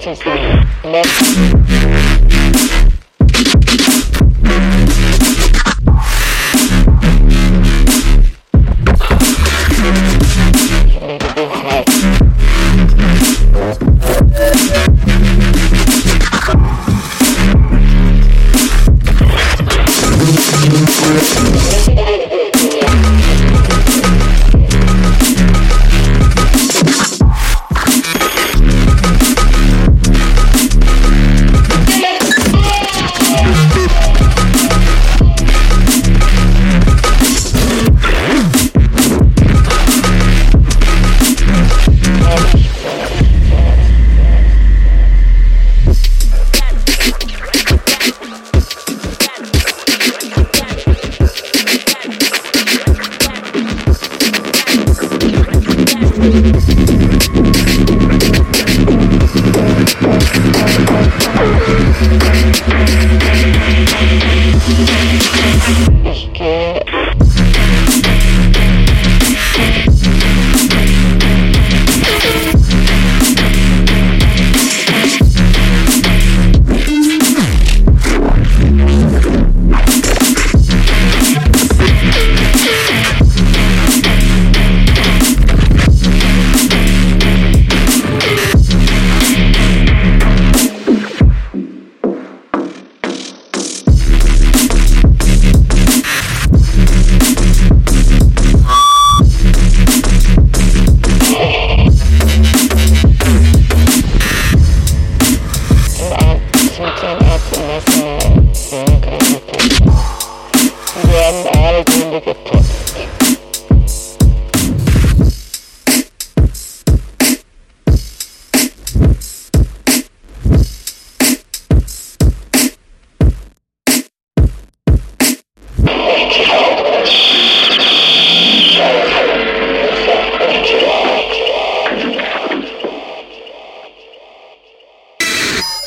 Just